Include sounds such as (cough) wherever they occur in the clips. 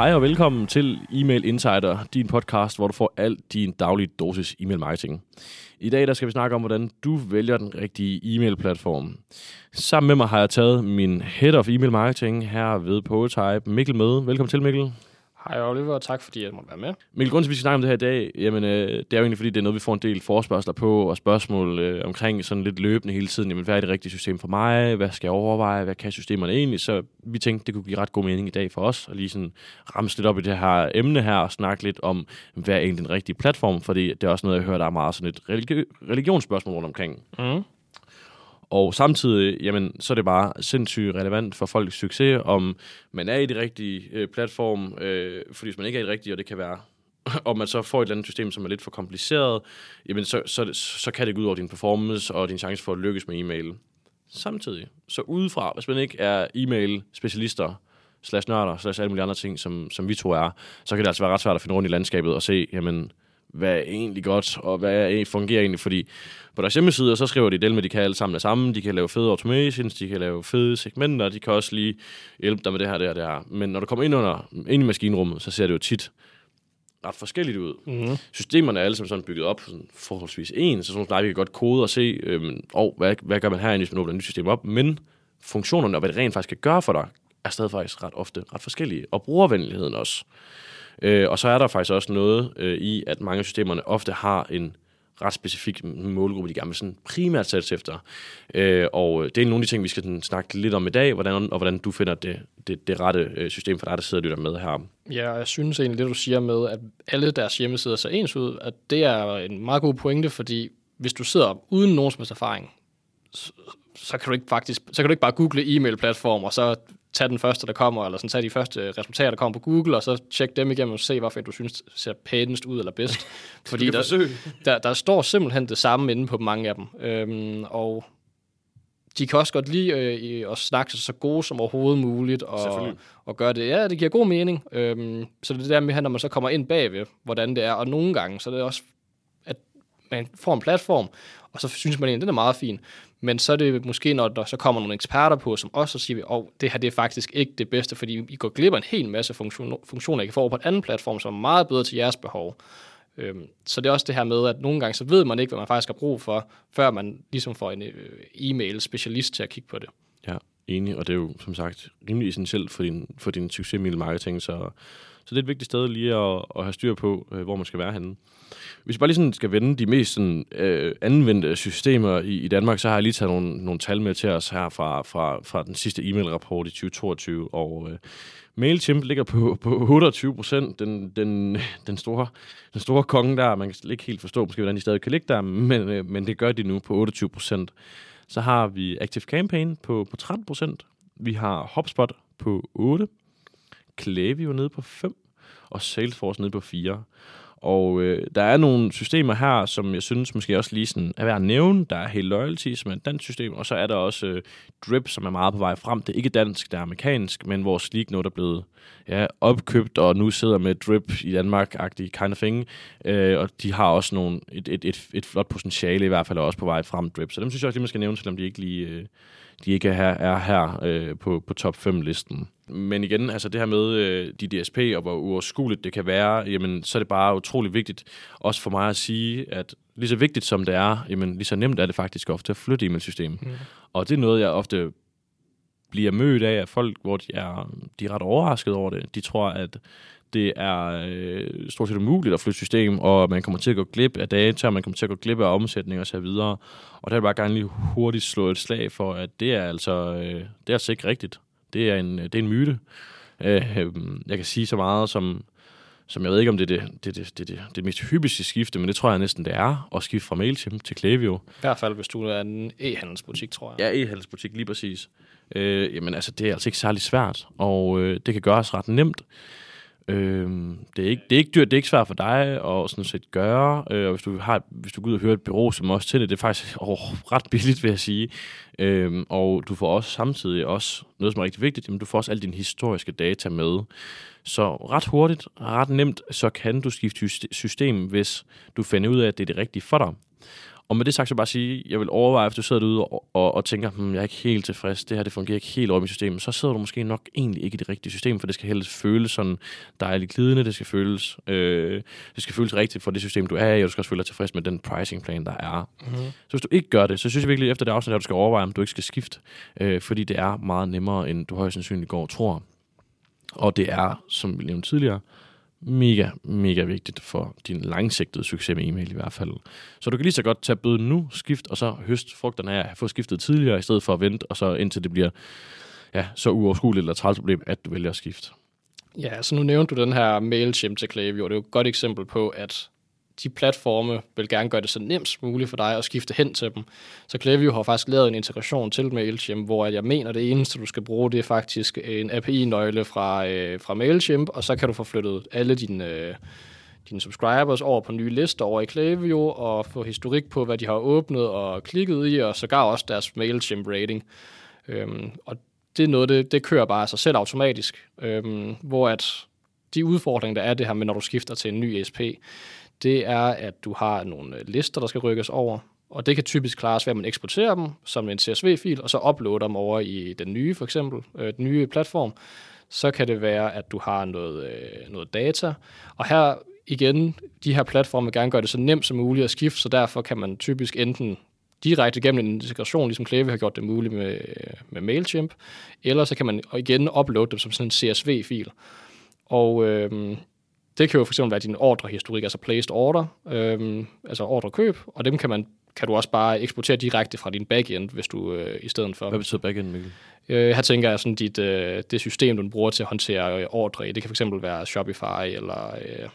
Hej og velkommen til Email Insider, din podcast, hvor du får alt din daglige dosis e-mail marketing. I dag der skal vi snakke om, hvordan du vælger den rigtige e-mail-platform. Sammen med mig har jeg taget min Head of E-mail Marketing her ved Poetype, Mikkel med. Velkommen til, Mikkel. Hej Oliver, og tak fordi jeg måtte være med. Mikkel, grund til, at vi skal snakke om det her i dag, jamen, øh, det er jo egentlig, fordi det er noget, vi får en del forspørgseler på, og spørgsmål øh, omkring sådan lidt løbende hele tiden. Jamen, hvad er det rigtige system for mig? Hvad skal jeg overveje? Hvad kan systemerne egentlig? Så vi tænkte, det kunne give ret god mening i dag for os, at lige sådan ramse lidt op i det her emne her, og snakke lidt om, hvad er egentlig den rigtige platform, fordi det er også noget, jeg hører, der er meget sådan et religi- religionsspørgsmål rundt omkring. Mm. Og samtidig, jamen, så er det bare sindssygt relevant for folks succes, om man er i det rigtige øh, platform, øh, fordi hvis man ikke er i det rigtige, og det kan være, (laughs) om man så får et eller andet system, som er lidt for kompliceret, jamen så, så, så kan det gå ud over din performance og din chance for at lykkes med e-mail. Samtidig, så udefra, hvis man ikke er e-mail-specialister, slash nørder, slash alle mulige andre ting, som, som vi to er, så kan det altså være ret svært at finde rundt i landskabet og se, jamen, hvad er egentlig godt, og hvad fungerer egentlig, fordi på deres hjemmeside, så skriver de del med, de kan alle sammen det samme, de kan lave fede automations, de kan lave fede segmenter, de kan også lige hjælpe dig med det her, det her, det her. Men når du kommer ind, under, ind i maskinrummet, så ser det jo tit ret forskelligt ud. Mm. Systemerne er alle sammen sådan bygget op sådan forholdsvis ens, så sådan noget, vi kan godt kode og se, øhm, oh, hvad, hvad gør man herinde, hvis man åbner et nyt system op, men funktionerne og hvad det rent faktisk kan gøre for dig, er stadig faktisk ret ofte ret forskellige, og brugervenligheden også. Øh, og så er der faktisk også noget øh, i, at mange af systemerne ofte har en ret specifik målgruppe, de gerne vil sådan primært sættes efter. Øh, og øh, det er nogle af de ting, vi skal sådan snakke lidt om i dag, hvordan, og hvordan du finder det, det, det rette øh, system for dig, der sidder og lytter med her. Ja, jeg synes egentlig, det du siger med, at alle deres hjemmesider ser ens ud, at det er en meget god pointe, fordi hvis du sidder uden nogen som erfaring, så, så kan du ikke faktisk, så kan du ikke bare google e-mail-platform, og så tage den første, der kommer, eller sådan tage de første resultater, der kommer på Google, og så tjekke dem igennem og se, hvorfor du synes ser pænest ud eller bedst. (laughs) Fordi der, der, der står simpelthen det samme inde på mange af dem. Øhm, og de kan også godt lide øh, at snakke sig så gode som overhovedet muligt, og, og gøre det. Ja, det giver god mening. Øhm, så det er der med, når man så kommer ind bagved, hvordan det er, og nogle gange, så er det også, at man får en platform, og så synes man egentlig, den er meget fin. Men så er det måske, når der så kommer nogle eksperter på, som også siger, at oh, det her det er faktisk ikke det bedste, fordi I går glip af en hel masse funktion, funktioner, I kan få over på en anden platform, som er meget bedre til jeres behov. Øhm, så det er også det her med, at nogle gange så ved man ikke, hvad man faktisk har brug for, før man ligesom får en øh, e-mail specialist til at kigge på det. Ja, enig, og det er jo som sagt rimelig essentielt for din, for din succes marketing, så så det er et vigtigt sted lige at, at have styr på, øh, hvor man skal være henne. Hvis vi bare lige sådan skal vende de mest sådan, øh, anvendte systemer i, i Danmark, så har jeg lige taget nogle, nogle tal med til os her fra, fra, fra den sidste e-mail-rapport i 2022, og øh, MailChimp ligger på, (laughs) på 28 procent, den, den, den, store, den store konge der. Man kan ikke helt forstå, måske, hvordan de stadig kan ligge der, men, øh, men det gør de nu på 28 procent. Så har vi Active Campaign på, på 13 procent. Vi har HubSpot på 8 Klaviyo nede på 5, og Salesforce nede på 4. Og øh, der er nogle systemer her, som jeg synes måske også lige sådan er værd at nævne. Der er Hey Loyalty, som er et dansk system, og så er der også øh, Drip, som er meget på vej frem. Det er ikke dansk, det er amerikansk, men hvor Sleek Note er blevet ja, opkøbt, og nu sidder med Drip i Danmark-agtig kind of thing. Øh, og de har også nogle, et, et, et, et flot potentiale i hvert fald, og også på vej frem, Drip. Så dem synes jeg også lige, man skal nævne, selvom de ikke lige... Øh, de ikke er her, er her øh, på, på top 5-listen. Men igen, altså det her med øh, de DSP og hvor uoverskueligt det kan være, jamen, så er det bare utrolig vigtigt også for mig at sige, at lige så vigtigt som det er, jamen, lige så nemt er det faktisk ofte at flytte e-mailsystemet. Mm. Og det er noget, jeg ofte bliver mødt af, at folk, hvor de er, de er ret overrasket over det. De tror, at det er øh, stort set umuligt at flytte system, og man kommer til at gå glip af data, og man kommer til at gå glip af omsætning og så videre. Og der vil jeg bare gerne lige hurtigt slå et slag for, at det er altså, øh, det er altså ikke rigtigt. Det er en, det er en myte. Øh, jeg kan sige så meget som, som jeg ved ikke, om det er det, det, det, det, det, det mest hyppigste skifte, men det tror jeg næsten, det er, at skifte fra MailChimp til Klaviyo. I hvert fald, hvis du er en e-handelsbutik, tror jeg. Ja, e-handelsbutik, lige præcis. Øh, jamen altså, det er altså ikke særlig svært, og øh, det kan gøres ret nemt. Øhm, det, er ikke, det er ikke dyrt, det er ikke svært for dig at sådan set gøre, øh, og hvis du, har, hvis du går ud og hører et bureau som også til det, det er faktisk (laughs) oh, ret billigt, vil jeg sige. Øhm, og du får også samtidig også noget, som er rigtig vigtigt, jamen, du får også alle dine historiske data med. Så ret hurtigt ret nemt, så kan du skifte system, hvis du finder ud af, at det er det rigtige for dig. Og med det sagt, så bare sige, jeg vil overveje, hvis du sidder derude og, og, og tænker, hm, jeg er ikke helt tilfreds, det her det fungerer ikke helt over i systemet, så sidder du måske nok egentlig ikke i det rigtige system, for det skal helst føles sådan dejligt glidende, det skal føles, øh, det skal føles rigtigt for det system, du er i, og du skal også føle dig tilfreds med den pricing plan, der er. Mm-hmm. Så hvis du ikke gør det, så synes jeg virkelig, efter det afsnit, at du skal overveje, om du ikke skal skifte, øh, fordi det er meget nemmere, end du højst sandsynligt går og tror. Og det er, som vi nævnte tidligere, mega, mega vigtigt for din langsigtede succes med e-mail i hvert fald. Så du kan lige så godt tage bøden nu, skift, og så høst frugterne af at få skiftet tidligere, i stedet for at vente, og så indtil det bliver ja, så uoverskueligt eller træls problem, at du vælger at skifte. Ja, så nu nævnte du den her MailChimp til Klaviyo. Det er jo et godt eksempel på, at de platforme vil gerne gøre det så nemt som muligt for dig at skifte hen til dem. Så Klaviyo har faktisk lavet en integration til MailChimp, hvor jeg mener, det eneste, du skal bruge, det er faktisk en API-nøgle fra, øh, fra MailChimp, og så kan du få flyttet alle dine, øh, dine subscribers over på nye lister over i Klaviyo, og få historik på, hvad de har åbnet og klikket i, og sågar også deres MailChimp-rating. Øhm, og det er noget, det, det kører bare sig selv automatisk, øhm, hvor at de udfordringer, der er det her med, når du skifter til en ny SP, det er, at du har nogle øh, lister, der skal rykkes over, og det kan typisk klares ved, at man eksporterer dem som en CSV-fil, og så uploader dem over i den nye, for eksempel, øh, den nye platform. Så kan det være, at du har noget, øh, noget data, og her igen, de her platforme vil gerne gøre det så nemt som muligt at skifte, så derfor kan man typisk enten direkte gennem en integration, ligesom Cleve har gjort det muligt med, øh, med MailChimp, eller så kan man igen uploade dem som sådan en CSV-fil. Og øh, det kan jo fx være din ordrehistorik, altså placed order, øhm, altså ordrekøb, og dem kan man kan du også bare eksportere direkte fra din backend, hvis du øh, i stedet for... Hvad betyder backend, Mikkel? Øh, her tænker jeg sådan dit, øh, det system, du bruger til at håndtere øh, ordre i. Det kan fx være Shopify eller, øh,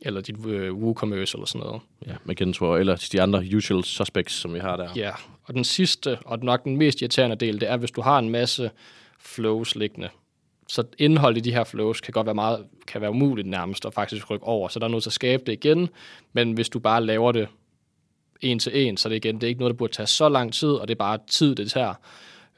eller dit øh, WooCommerce eller sådan noget. Ja, Magento eller de andre usual suspects, som vi har der. Ja, og den sidste, og nok den mest irriterende del, det er, hvis du har en masse flows liggende, så indholdet i de her flows kan godt være meget, kan være umuligt nærmest at faktisk rykke over, så der er noget til at skabe det igen, men hvis du bare laver det en til en, så det igen, det er ikke noget, der burde tage så lang tid, og det er bare tid, det tager.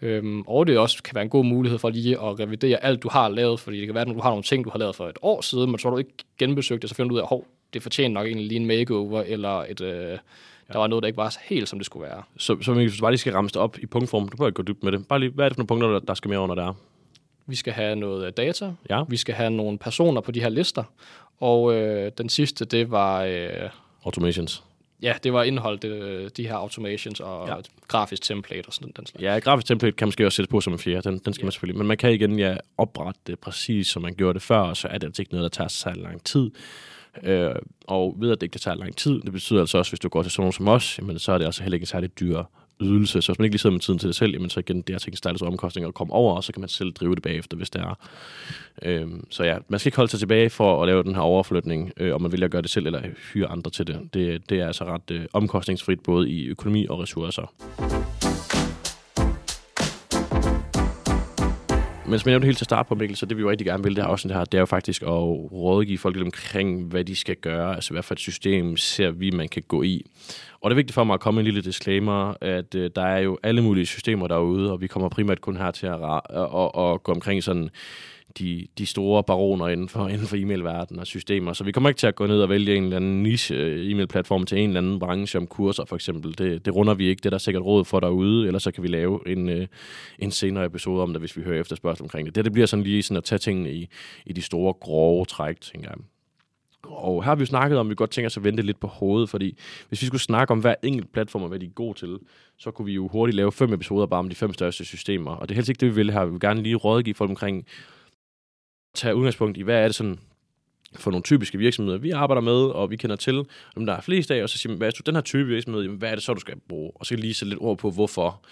Øhm, og det også kan være en god mulighed for lige at revidere alt, du har lavet, fordi det kan være, at du har nogle ting, du har lavet for et år siden, men så har du ikke genbesøgt det, så finder du ud af, at det fortjener nok egentlig lige en makeover, eller et, øh, der ja. var noget, der ikke var helt, som det skulle være. Så, så hvis du bare lige skal ramme det op i punktform, du bør ikke gå dybt med det. Bare lige, hvad er det for nogle punkter, der skal mere under der? Vi skal have noget øh, data. Ja. Vi skal have nogle personer på de her lister. Og øh, den sidste, det var... Øh, Automations. Ja, det var indholdt øh, de her automations og ja. grafisk template og sådan den slags. Ja, grafisk template kan måske også sættes på som en fjerde. Den, den skal ja. man selvfølgelig. Men man kan igen ja, oprette det præcis, som man gjorde det før, og så er det altså ikke noget, der tager så lang tid. Øh, og ved at det ikke tager lang tid, det betyder altså også, hvis du går til sådan nogen som os, jamen, så er det altså heller ikke særlig dyr ydelse. Så hvis man ikke lige sidder med tiden til det selv, jamen så igen, det er ting stejles omkostninger at komme over, og så kan man selv drive det bagefter, hvis det er. Øhm, så ja, man skal ikke holde sig tilbage for at lave den her overflytning, øh, om man vil gøre det selv, eller hyre andre til det. Det, det er altså ret øh, omkostningsfrit, både i økonomi og ressourcer. Men som jeg nævnte helt til start på, Mikkel, så det vi jo rigtig gerne vil, det her også det her, det er jo faktisk at rådgive folk lidt omkring, hvad de skal gøre, altså hvad for et system ser vi, man kan gå i. Og det er vigtigt for mig at komme en lille disclaimer, at øh, der er jo alle mulige systemer derude, og vi kommer primært kun her til at, at, at, at gå omkring sådan de, de store baroner inden for, (laughs) inden for e-mailverdenen og systemer. Så vi kommer ikke til at gå ned og vælge en eller anden niche-e-mail-platform øh, til en eller anden branche om kurser for eksempel. Det, det runder vi ikke. Det er der sikkert råd for derude, eller så kan vi lave en, øh, en senere episode om det, hvis vi hører efterspørgsel omkring det. Det, det bliver sådan lige sådan at tage tingene i, i de store grove træk, tænker jeg. Og her har vi jo snakket om, at vi godt tænker os at vente lidt på hovedet, fordi hvis vi skulle snakke om hver enkelt platform og hvad de er gode til, så kunne vi jo hurtigt lave fem episoder bare om de fem største systemer. Og det er helt ikke det, vi vil her. Vi vil gerne lige rådgive folk omkring, tage udgangspunkt i, hvad er det sådan for nogle typiske virksomheder, vi arbejder med, og vi kender til, om der er flest af, og så siger man, hvad er du den her type virksomhed, hvad er det så, du skal bruge? Og så kan lige sætte lidt ord på, hvorfor.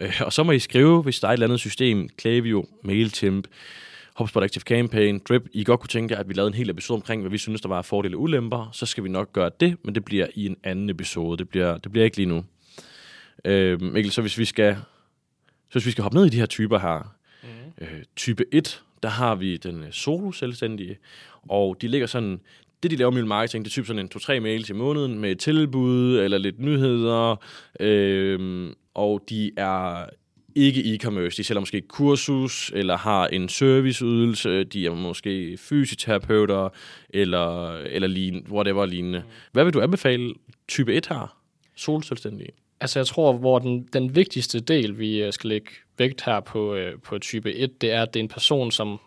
Øh, og så må I skrive, hvis der er et eller andet system, Klaviyo, MailChimp, HubSpot Active Campaign, Drip, I godt kunne tænke jer, at vi lavede en hel episode omkring, hvad vi synes, der var fordele og ulemper, så skal vi nok gøre det, men det bliver i en anden episode. Det bliver, det bliver ikke lige nu. Øh, Mikkel, så hvis vi skal, så hvis vi skal hoppe ned i de her typer her, mm. øh, type 1, der har vi den øh, solo selvstændige, og de ligger sådan, det de laver med marketing, det er typisk sådan en 2-3 mails i måneden med tilbud eller lidt nyheder, øh, og de er ikke e-commerce. De sælger måske kursus, eller har en serviceydelse, de er måske fysioterapeuter, eller, eller lign, whatever lignende. Hvad vil du anbefale type 1 her? solselvstændige? Altså jeg tror, hvor den, den vigtigste del, vi øh, skal lægge aspekt her på, øh, på type 1, det er, at det er en person, som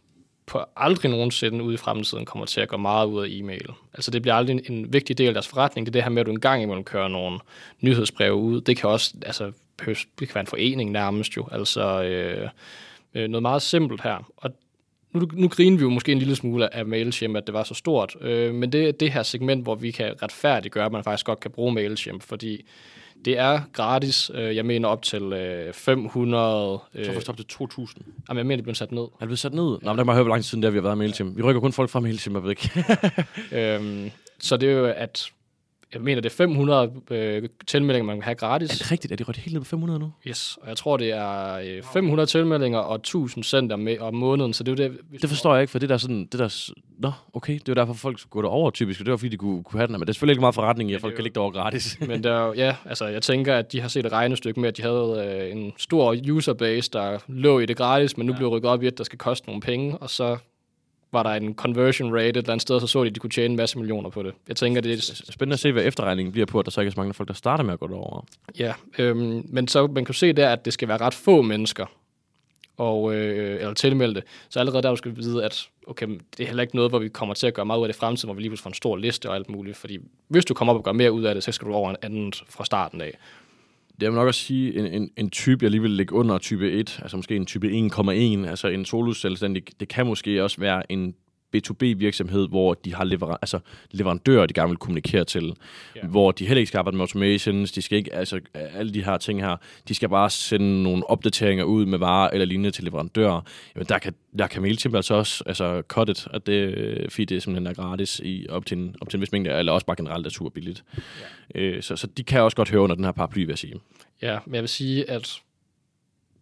på aldrig nogensinde ude i fremtiden kommer til at gå meget ud af e-mail. Altså det bliver aldrig en, en vigtig del af deres forretning. Det er det her med, at du en gang imellem kører nogle nyhedsbreve ud. Det kan også, altså det kan være en forening nærmest jo. Altså øh, øh, noget meget simpelt her. Og nu, nu griner vi jo måske en lille smule af MailChimp, at det var så stort. Øh, men det er det her segment, hvor vi kan retfærdiggøre, at man faktisk godt kan bruge MailChimp, fordi det er gratis. Øh, jeg mener op til 500... Øh, så får op til 2.000? Jamen, jeg mener, det bliver sat ned. Er det blevet sat ned? Ja. Nå, men der må jeg høre, hvor lang tid siden det er, vi har været med MailChimp. Vi rykker kun folk fra MailChimp, jeg ved ikke. (laughs) øhm, så det er jo, at jeg mener, det er 500 øh, tilmeldinger, man kan have gratis. Er det rigtigt? Er det rødt helt ned på 500 nu? Yes, og jeg tror, det er øh, 500 tilmeldinger og 1000 center med om måneden, så det er jo det... Det forstår jeg ikke, for det der sådan... Det der, nå, okay, det er jo derfor, folk går derover typisk, det var fordi, de kunne, kunne have den, men det er selvfølgelig ikke meget forretning i, at folk jo, kan ligge derover gratis. (laughs) men der, ja, altså jeg tænker, at de har set et regnestykke med, at de havde øh, en stor userbase, der lå i det gratis, men nu ja. bliver rykket op i, at der skal koste nogle penge, og så var der en conversion rate et eller andet sted, så så de, at de kunne tjene en masse millioner på det. Jeg tænker, det er... Spændende at se, hvad efterregningen bliver på, at der så ikke er så mange folk, der starter med at gå derover. Ja, øhm, men så man kan se der, at det skal være ret få mennesker, og, øh, eller tilmeldte. Så allerede der, du skal vide, at okay, det er heller ikke noget, hvor vi kommer til at gøre meget ud af det fremtiden, hvor vi lige pludselig får en stor liste og alt muligt. Fordi hvis du kommer op og gør mere ud af det, så skal du over en anden fra starten af. Det er nok også sige, en, en, en type, jeg lige vil lægge under type 1, altså måske en type 1,1, altså en solus selvstændig. det kan måske også være en B2B-virksomhed, hvor de har lever- altså leverandører, de gerne vil kommunikere til, yeah. hvor de heller ikke skal arbejde med automations, de skal ikke, altså alle de her ting her, de skal bare sende nogle opdateringer ud med varer eller lignende til leverandører. Jamen, der kan, der kan MailChimp altså også altså, cut it, at det, fordi det simpelthen er gratis i, op, til en, op til en vis mængde, eller også bare generelt er super billigt. Yeah. Øh, så, så de kan også godt høre under den her paraply, vil jeg sige. Ja, men jeg vil sige, at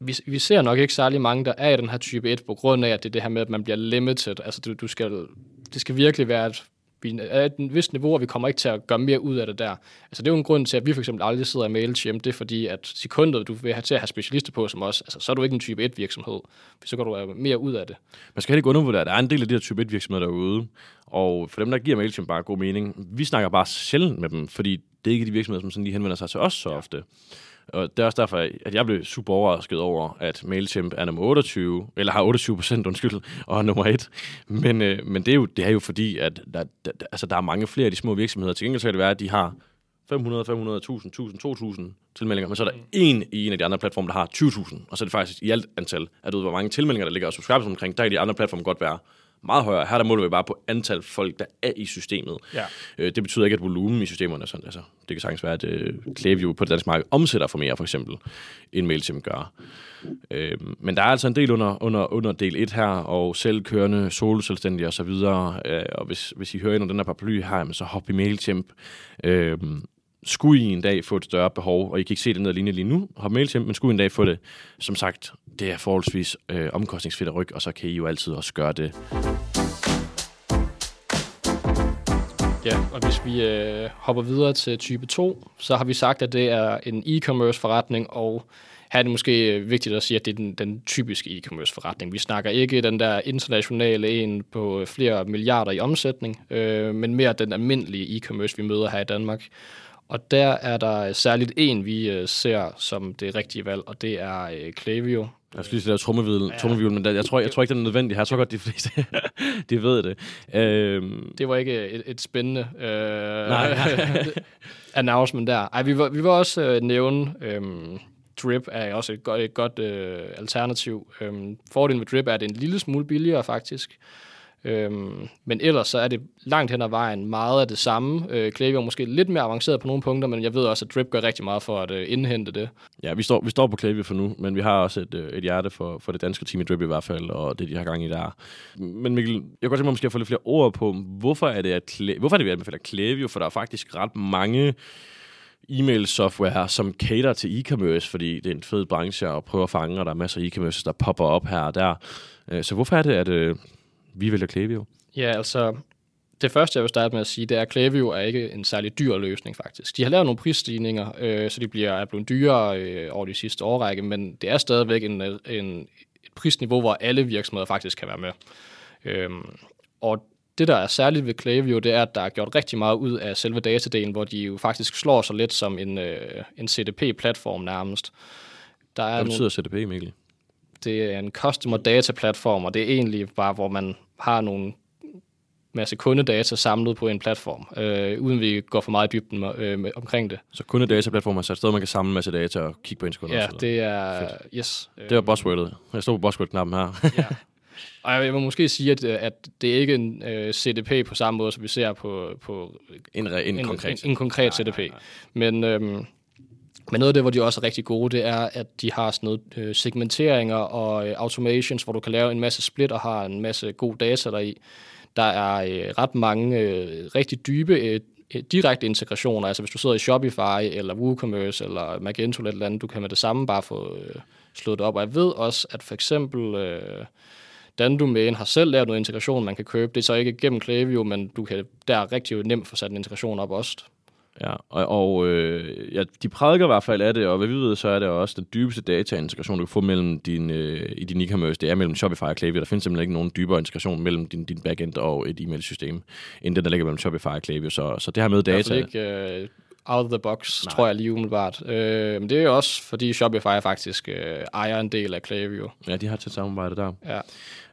vi, vi ser nok ikke særlig mange, der er i den her type 1, på grund af, at det er det her med, at man bliver limited. Altså, du, du skal, det skal virkelig være, at vi er et vist niveau, og vi kommer ikke til at gøre mere ud af det der. Altså, det er jo en grund til, at vi for eksempel aldrig sidder i MailChimp. Det er fordi, at sekundet, du vil have til at have specialister på som os, altså, så er du ikke en type 1 virksomhed, for så går du mere ud af det. Man skal ikke undervurdere, at der er en del af de her type 1 virksomheder derude, og for dem, der giver MailChimp bare god mening, vi snakker bare sjældent med dem, fordi det er ikke de virksomheder, som sådan lige henvender sig til os så ofte. Og det er også derfor, at jeg blev super overrasket over, at MailChimp er nummer 28, eller har 28 procent, undskyld, og er nummer 1. Men, øh, men det, er jo, det er jo fordi, at der, der, altså, der er mange flere af de små virksomheder. Til gengæld så kan det være, at de har 500, 500, 1000, 1000, 2000 tilmeldinger, men så er der en i en af de andre platforme, der har 20.000, og så er det faktisk i alt antal, at ved, hvor mange tilmeldinger, der ligger og subscribers omkring, der kan de andre platforme godt være meget højere. Her der måler vi bare på antal folk, der er i systemet. Ja. Øh, det betyder ikke, at volumen i systemerne sådan, altså, det kan sagtens være, at øh, Klaviyo på det danske marked omsætter for mere, for eksempel, end MailChimp gør. Øh, men der er altså en del under, under, under del 1 her, og selvkørende, solselvstændige osv., øh, og hvis, hvis I hører ind under den her paraply her, så hop i MailChimp. Øh, skulle I en dag få et større behov, og I kan ikke se det ned ad linje lige nu, hop til, men skulle I en dag få det, som sagt, det er forholdsvis øh, omkostningsfedt at rykke, og så kan I jo altid også gøre det. Ja, og hvis vi øh, hopper videre til type 2, så har vi sagt, at det er en e-commerce forretning, og her er det måske øh, vigtigt at sige, at det er den, den typiske e-commerce forretning. Vi snakker ikke den der internationale en på øh, flere milliarder i omsætning, øh, men mere den almindelige e-commerce, vi møder her i Danmark. Og der er der særligt en, vi øh, ser som det rigtige valg, og det er øh, Klaviyo. Jeg skal lige sige trummevivl, ja. trummevivl, men jeg tror, jeg tror ikke, det er nødvendigt her. Så godt, de fleste (laughs) de ved det. Øhm. Det var ikke et, et spændende øh, nej, (laughs) announcement der. Ej, vi var, vi var også øh, nævne, øh, Drip er også et godt, et godt øh, alternativ. Øh, fordelen med Drip er, at det er en lille smule billigere faktisk. Øhm, men ellers så er det langt hen ad vejen meget af det samme. Øh, Klaviyo er måske lidt mere avanceret på nogle punkter, men jeg ved også, at Drip gør rigtig meget for at øh, indhente det. Ja, vi står, vi står på Klaviyo for nu, men vi har også et, øh, et hjerte for, for det danske team i Drip i hvert fald, og det, de har gang i der. Men Mikkel, jeg kunne godt tænke mig måske at få lidt flere ord på, hvorfor er det, at Kla- hvorfor er det, vi anbefaler Klaviyo, for der er faktisk ret mange e-mail software, her, som cater til e-commerce, fordi det er en fed branche at prøve at fange, og der er masser af e-commerce, der popper op her og der. Øh, så hvorfor er det, at øh, vi vælger Klaviyo? Ja, altså, det første, jeg vil starte med at sige, det er, at Klaviyo er ikke en særlig dyr løsning, faktisk. De har lavet nogle prisstigninger, øh, så de bliver, er blevet dyrere øh, over de sidste årrække, men det er stadigvæk en, en, et prisniveau, hvor alle virksomheder faktisk kan være med. Øhm, og det, der er særligt ved Klaviyo, det er, at der er gjort rigtig meget ud af selve datadelen, hvor de jo faktisk slår sig lidt som en, øh, en CDP-platform nærmest. Der er Hvad betyder CDP, Mikkel? Det er en customer data platform, og det er egentlig bare, hvor man har nogle masse kundedata samlet på en platform, øh, uden vi går for meget i dybden øh, med, omkring det. Så kundedata-platform er så et sted, man kan samle en masse data og kigge på ens kunder? Ja, det er... Fedt. Yes. Det var buzzwordet. Jeg stod på buzzword-knappen her. ja. Og jeg vil måske sige, at, at det er ikke en øh, CDP på samme måde, som vi ser på, på en, en, en konkret, en, en konkret nej, CDP. Nej, nej. Men, øhm, men noget af det, hvor de også er rigtig gode, det er, at de har sådan noget øh, segmenteringer og øh, automations, hvor du kan lave en masse split og har en masse god data deri. Der er øh, ret mange øh, rigtig dybe øh, øh, direkte integrationer. Altså hvis du sidder i Shopify eller WooCommerce eller Magento eller et eller andet, du kan med det samme bare få øh, slået det op. Og jeg ved også, at for eksempel... Øh, har selv lavet noget integration, man kan købe. Det er så ikke gennem Klaviyo, men du kan der rigtig nemt få sat en integration op også. Ja, og, og øh, ja, de prædiker i hvert fald af det, og hvad vi ved, så er det også den dybeste dataintegration, du kan få mellem din, øh, i din e-commerce. Det er mellem Shopify og Klaviyo. Der findes simpelthen ikke nogen dybere integration mellem din, din backend og et e-mailsystem, end den, der ligger mellem Shopify og Klaviyo. Så, så det her med data... Det er ikke, øh, out of the box, Nej. tror jeg lige umiddelbart. Øh, men det er jo også, fordi Shopify faktisk øh, ejer en del af Klaviyo. Ja, de har til samarbejde der. Ja.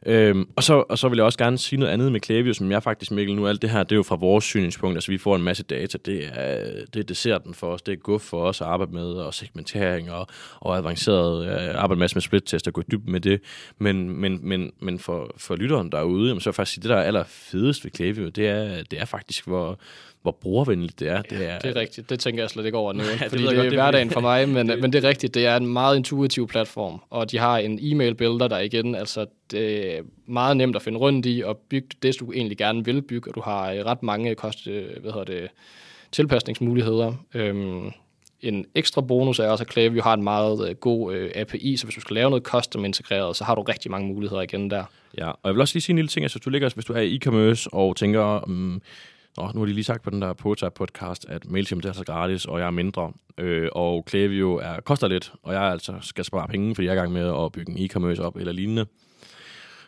Øhm, og, så, og så vil jeg også gerne sige noget andet med Klaviyo, som jeg faktisk, Mikkel, nu alt det her, det er jo fra vores synspunkt, altså vi får en masse data, det er, det er desserten for os, det er guf for os at arbejde med, og segmentering, og, og avanceret øh, arbejde masse med split-test, og gå dybt med det, men, men, men, men for, for lytteren derude, jamen, så er faktisk det, der er allerfedest ved Klaviyo, det er, det er faktisk, hvor hvor brugervenligt det er. Det er, ja, det er rigtigt. Det tænker jeg slet ikke over nu, (laughs) ja, fordi det, det er godt, hverdagen det, for mig, men, (laughs) men det er rigtigt. Det er en meget intuitiv platform, og de har en e-mail-builder, der igen, altså det er meget nemt at finde rundt i og bygge det, du egentlig gerne vil bygge, og du har øh, ret mange kost, øh, hvad hedder det, tilpasningsmuligheder. Øhm, en ekstra bonus er også, at Klaviyo har en meget øh, god øh, API, så hvis du skal lave noget custom integreret, så har du rigtig mange muligheder igen der. Ja, og jeg vil også lige sige en lille ting, altså hvis du ligger, hvis du er i e-commerce og tænker, um, og nu har de lige sagt på den der Pota-podcast, at MailChimp er altså gratis, og jeg er mindre. Øh, og Klaviyo er, koster lidt, og jeg altså skal spare penge, fordi jeg er i gang med at bygge en e-commerce op eller lignende.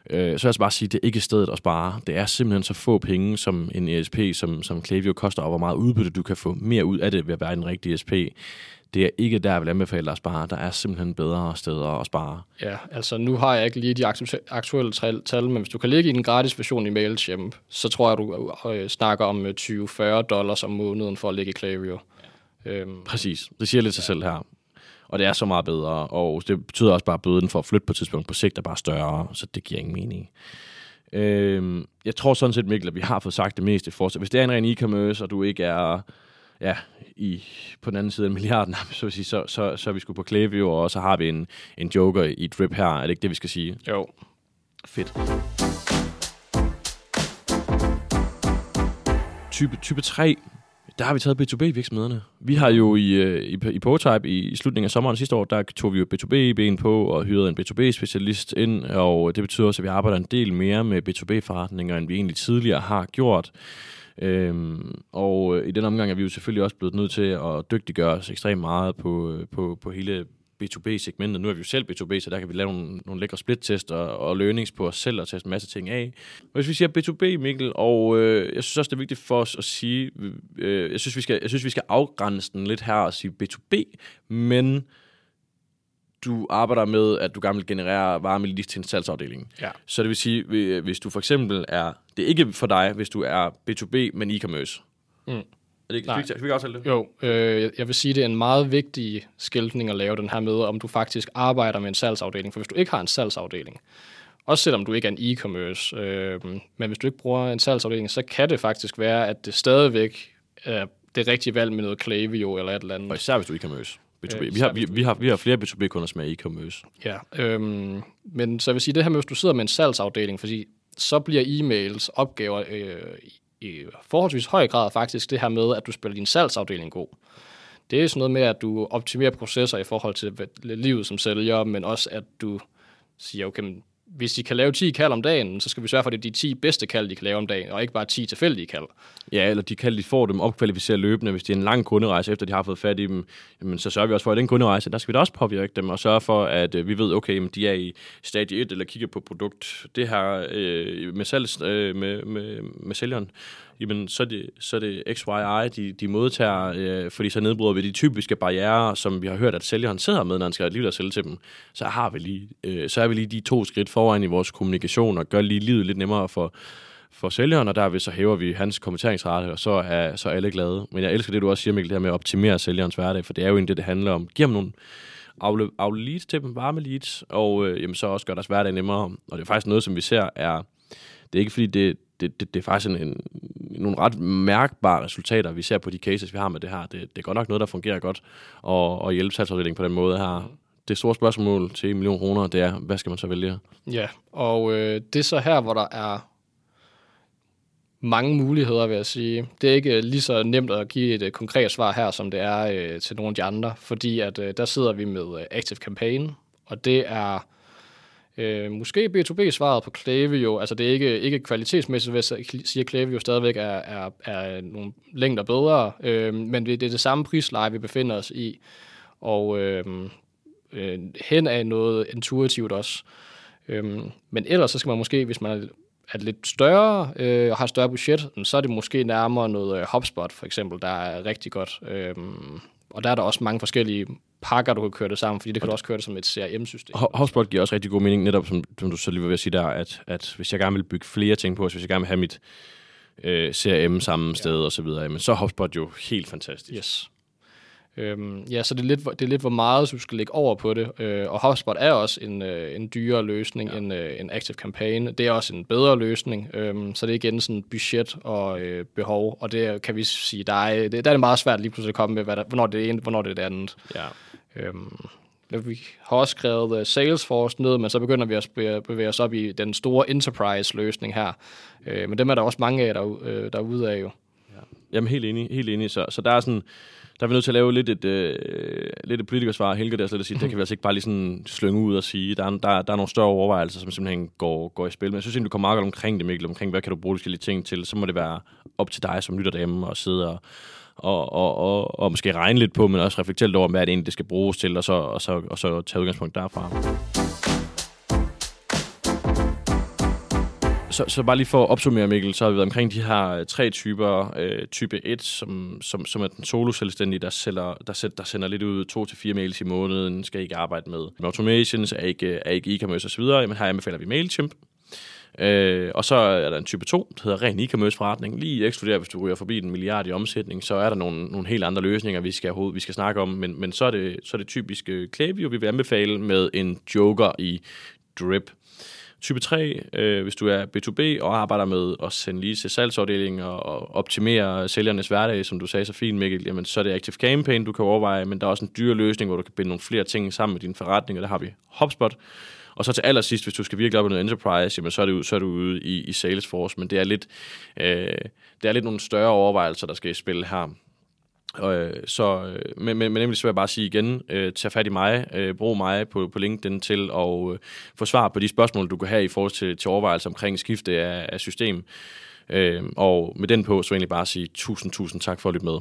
Øh, så jeg skal bare sige, at det er ikke stedet at spare. Det er simpelthen så få penge, som en ESP, som, som Klaviyo koster, og hvor meget udbytte du kan få mere ud af det ved at være en rigtig ESP det er ikke der, jeg vil anbefale dig at spare. Der er simpelthen bedre steder at spare. Ja, altså nu har jeg ikke lige de aktuelle tal, men hvis du kan ligge i den gratis version i MailChimp, så tror jeg, du øh, snakker om 20-40 øh, dollars om måneden for at ligge i Klaviyo. Øhm, Præcis. Det siger lidt sig selv her. Og det er så meget bedre, og det betyder også bare, at bøden for at flytte på et tidspunkt på sigt er bare større, så det giver ingen mening. Øhm, jeg tror sådan set, Mikkel, at vi har fået sagt det meste. For, hvis det er en ren e-commerce, og du ikke er ja, i, på den anden side af en milliard, (laughs) så, sige, så, så, så er vi sgu på Klaviyo, og så har vi en, en joker i drip her. Er det ikke det, vi skal sige? Jo. Fedt. Type, type 3, der har vi taget B2B-virksomhederne. Vi har jo i, øh, i, i Prototype i, i slutningen af sommeren sidste år, der tog vi jo B2B-ben på og hyrede en B2B-specialist ind, og det betyder også, at vi arbejder en del mere med B2B-forretninger, end vi egentlig tidligere har gjort. Øhm, og øh, i den omgang er vi jo selvfølgelig også blevet nødt til at dygtiggøre os ekstremt meget på, øh, på, på hele B2B-segmentet. Nu er vi jo selv B2B, så der kan vi lave nogle, nogle lækre split-test og, og learnings på os selv og teste en masse ting af. Og hvis vi siger B2B, Mikkel, og øh, jeg synes også, det er vigtigt for os at sige, øh, jeg, synes, vi skal, jeg synes, vi skal afgrænse den lidt her og sige B2B, men du arbejder med, at du gerne vil generere varme til en salgsafdeling. Ja. Så det vil sige, hvis du for eksempel er, det er ikke for dig, hvis du er B2B, men e-commerce. Mm. Er det ikke, Nej. Skal vi ikke aftale det? Jo, øh, jeg vil sige, det er en meget vigtig skiltning at lave den her med, om du faktisk arbejder med en salgsafdeling. For hvis du ikke har en salgsafdeling, også selvom du ikke er en e-commerce, øh, men hvis du ikke bruger en salgsafdeling, så kan det faktisk være, at det stadigvæk er det rigtige valg med noget Klaviyo eller et eller andet. Og især hvis du er e-commerce. B2B. Øh, vi, har, vi, vi, har, vi har flere B2B-kunder, som er e-commerce. Ja, øhm, men så jeg vil sige, det her med, hvis du sidder med en salgsafdeling, fordi så bliver e-mails opgaver øh, i forholdsvis høj grad faktisk det her med, at du spiller din salgsafdeling god. Det er sådan noget med, at du optimerer processer i forhold til livet som sælger, men også at du siger, okay, hvis de kan lave 10 kald om dagen, så skal vi sørge for, at det er de 10 bedste kald, de kan lave om dagen, og ikke bare 10 tilfældige kald. Ja, eller de kald, de får dem opkvalificeret løbende. Hvis det er en lang kunderejse, efter de har fået fat i dem, jamen, så sørger vi også for, at den kunderejse, der skal vi da også påvirke dem, og sørge for, at øh, vi ved, okay, jamen, de er i stadie 1, eller kigger på produkt. Det her øh, med, salg, øh, med, med, med sælgeren, jamen, så er det, så er det XYI, de, de modtager, øh, fordi så nedbryder vi de typiske barriere, som vi har hørt, at sælgeren sidder med, når han skal alligevel sælge til dem. Så har vi lige, øh, så er vi lige de to skridt foran i vores kommunikation, og gør lige livet lidt nemmere for, for sælgeren, og derved så hæver vi hans kommenteringsrate, og så er, så er alle glade. Men jeg elsker det, du også siger, Mikkel, det her med at optimere sælgerens hverdag, for det er jo egentlig det, det handler om. Giv dem nogle afle, afle leads til dem, varme leads, og øh, jamen, så også gør deres hverdag nemmere. Og det er faktisk noget, som vi ser er, det er ikke fordi, det, det, det, det er faktisk en, en, nogle ret mærkbare resultater, vi ser på de cases, vi har med det her. Det, det er godt nok noget, der fungerer godt, og, og hjælpe salgsafdelingen på den måde her. Det store spørgsmål til 1 million kroner, det er, hvad skal man så vælge? Ja, og øh, det er så her, hvor der er mange muligheder, vil jeg sige. Det er ikke lige så nemt at give et øh, konkret svar her, som det er øh, til nogle af de andre, fordi at øh, der sidder vi med øh, Active Campaign, og det er Øh, måske B2B-svaret på Klaviyo. Altså det er ikke, ikke kvalitetsmæssigt, hvis jeg siger, at Klaviyo stadigvæk er, er, er nogle længder bedre, øh, men det er det samme prisleje, vi befinder os i, og øh, øh, hen af noget intuitivt også. Øh, men ellers så skal man måske, hvis man er lidt større øh, og har større budget, så er det måske nærmere noget øh, HubSpot for eksempel, der er rigtig godt. Øh, og der er der også mange forskellige pakker, du kan køre det sammen, fordi det kan du også køre det som et CRM-system. HubSpot giver også rigtig god mening, netop som, som du så lige vil sige der, at, at hvis jeg gerne vil bygge flere ting på, så hvis jeg gerne vil have mit øh, CRM samme sted ja. og så videre, men så er HubSpot jo helt fantastisk. Yes. Øhm, ja, så det er, lidt, det er lidt, hvor meget du skal lægge over på det. Øh, og HubSpot er også en, øh, en dyrere løsning ja. end øh, en Active Campaign. Det er også en bedre løsning. Øhm, så det er igen sådan budget og øh, behov. Og det kan vi sige, der er, det, der er det meget svært lige pludselig at komme med, hvad der, hvornår det er ene, hvornår det er det andet. Ja. Øhm, vi har også skrevet uh, Salesforce ned, men så begynder vi at bevæge os op i den store enterprise-løsning her. Øh, men dem er der også mange af der, øh, derude af jo. Ja. Jamen helt enig, helt enig. Så, så der er sådan er vi nødt til at lave lidt et, øh, lidt et politikersvar. Helge der slet at sige, det kan vi altså ikke bare lige sådan slynge ud og sige. Der er, der, der er nogle større overvejelser, som simpelthen går, går i spil. Men jeg synes egentlig, du kommer meget godt omkring det, Mikkel, omkring hvad kan du bruge de ting til. Så må det være op til dig som lytter derhjemme og sidde og, og, og, og, og måske regne lidt på, men også reflektere lidt over, hvad det egentlig det skal bruges til, og så, og så, og så tage udgangspunkt derfra. Så, så bare lige for at opsummere, Mikkel, så har vi været omkring de her øh, tre typer. Øh, type 1, som, som, som er den solo-selvstændige, der, sælger, der, sender, der sender lidt ud to til fire mails i måneden, skal ikke arbejde med, med automations, er ikke, er ikke e-commerce osv. Men her anbefaler vi MailChimp. Øh, og så er der en type 2, der hedder ren e-commerce forretning. Lige ekskluderer, hvis du ryger forbi den milliard i omsætning, så er der nogle, nogle helt andre løsninger, vi skal, vi skal snakke om. Men, men så, er det, så er det typisk øh, Klaviyo, vi vil anbefale med en joker i Drip. Type 3, øh, hvis du er B2B og arbejder med at sende lige til salgsafdelingen og optimere sælgernes hverdag, som du sagde så fint, Mikkel, jamen, så er det Active Campaign, du kan overveje, men der er også en dyr løsning, hvor du kan binde nogle flere ting sammen med din forretning, og der har vi HubSpot. Og så til allersidst, hvis du skal virkelig op i noget enterprise, jamen, så, er det, så er du ude i, i Salesforce, men det er, lidt, øh, det er lidt nogle større overvejelser, der skal i spil her. Øh, så, øh, men, men, men nemlig så vil jeg bare sige igen, øh, tag fat i mig, øh, brug mig på, på LinkedIn til at øh, få svar på de spørgsmål, du kan have i forhold til, til overvejelser omkring skifte af, af system. Øh, og med den på, så vil jeg egentlig bare sige tusind, tusind tak for at lytte med.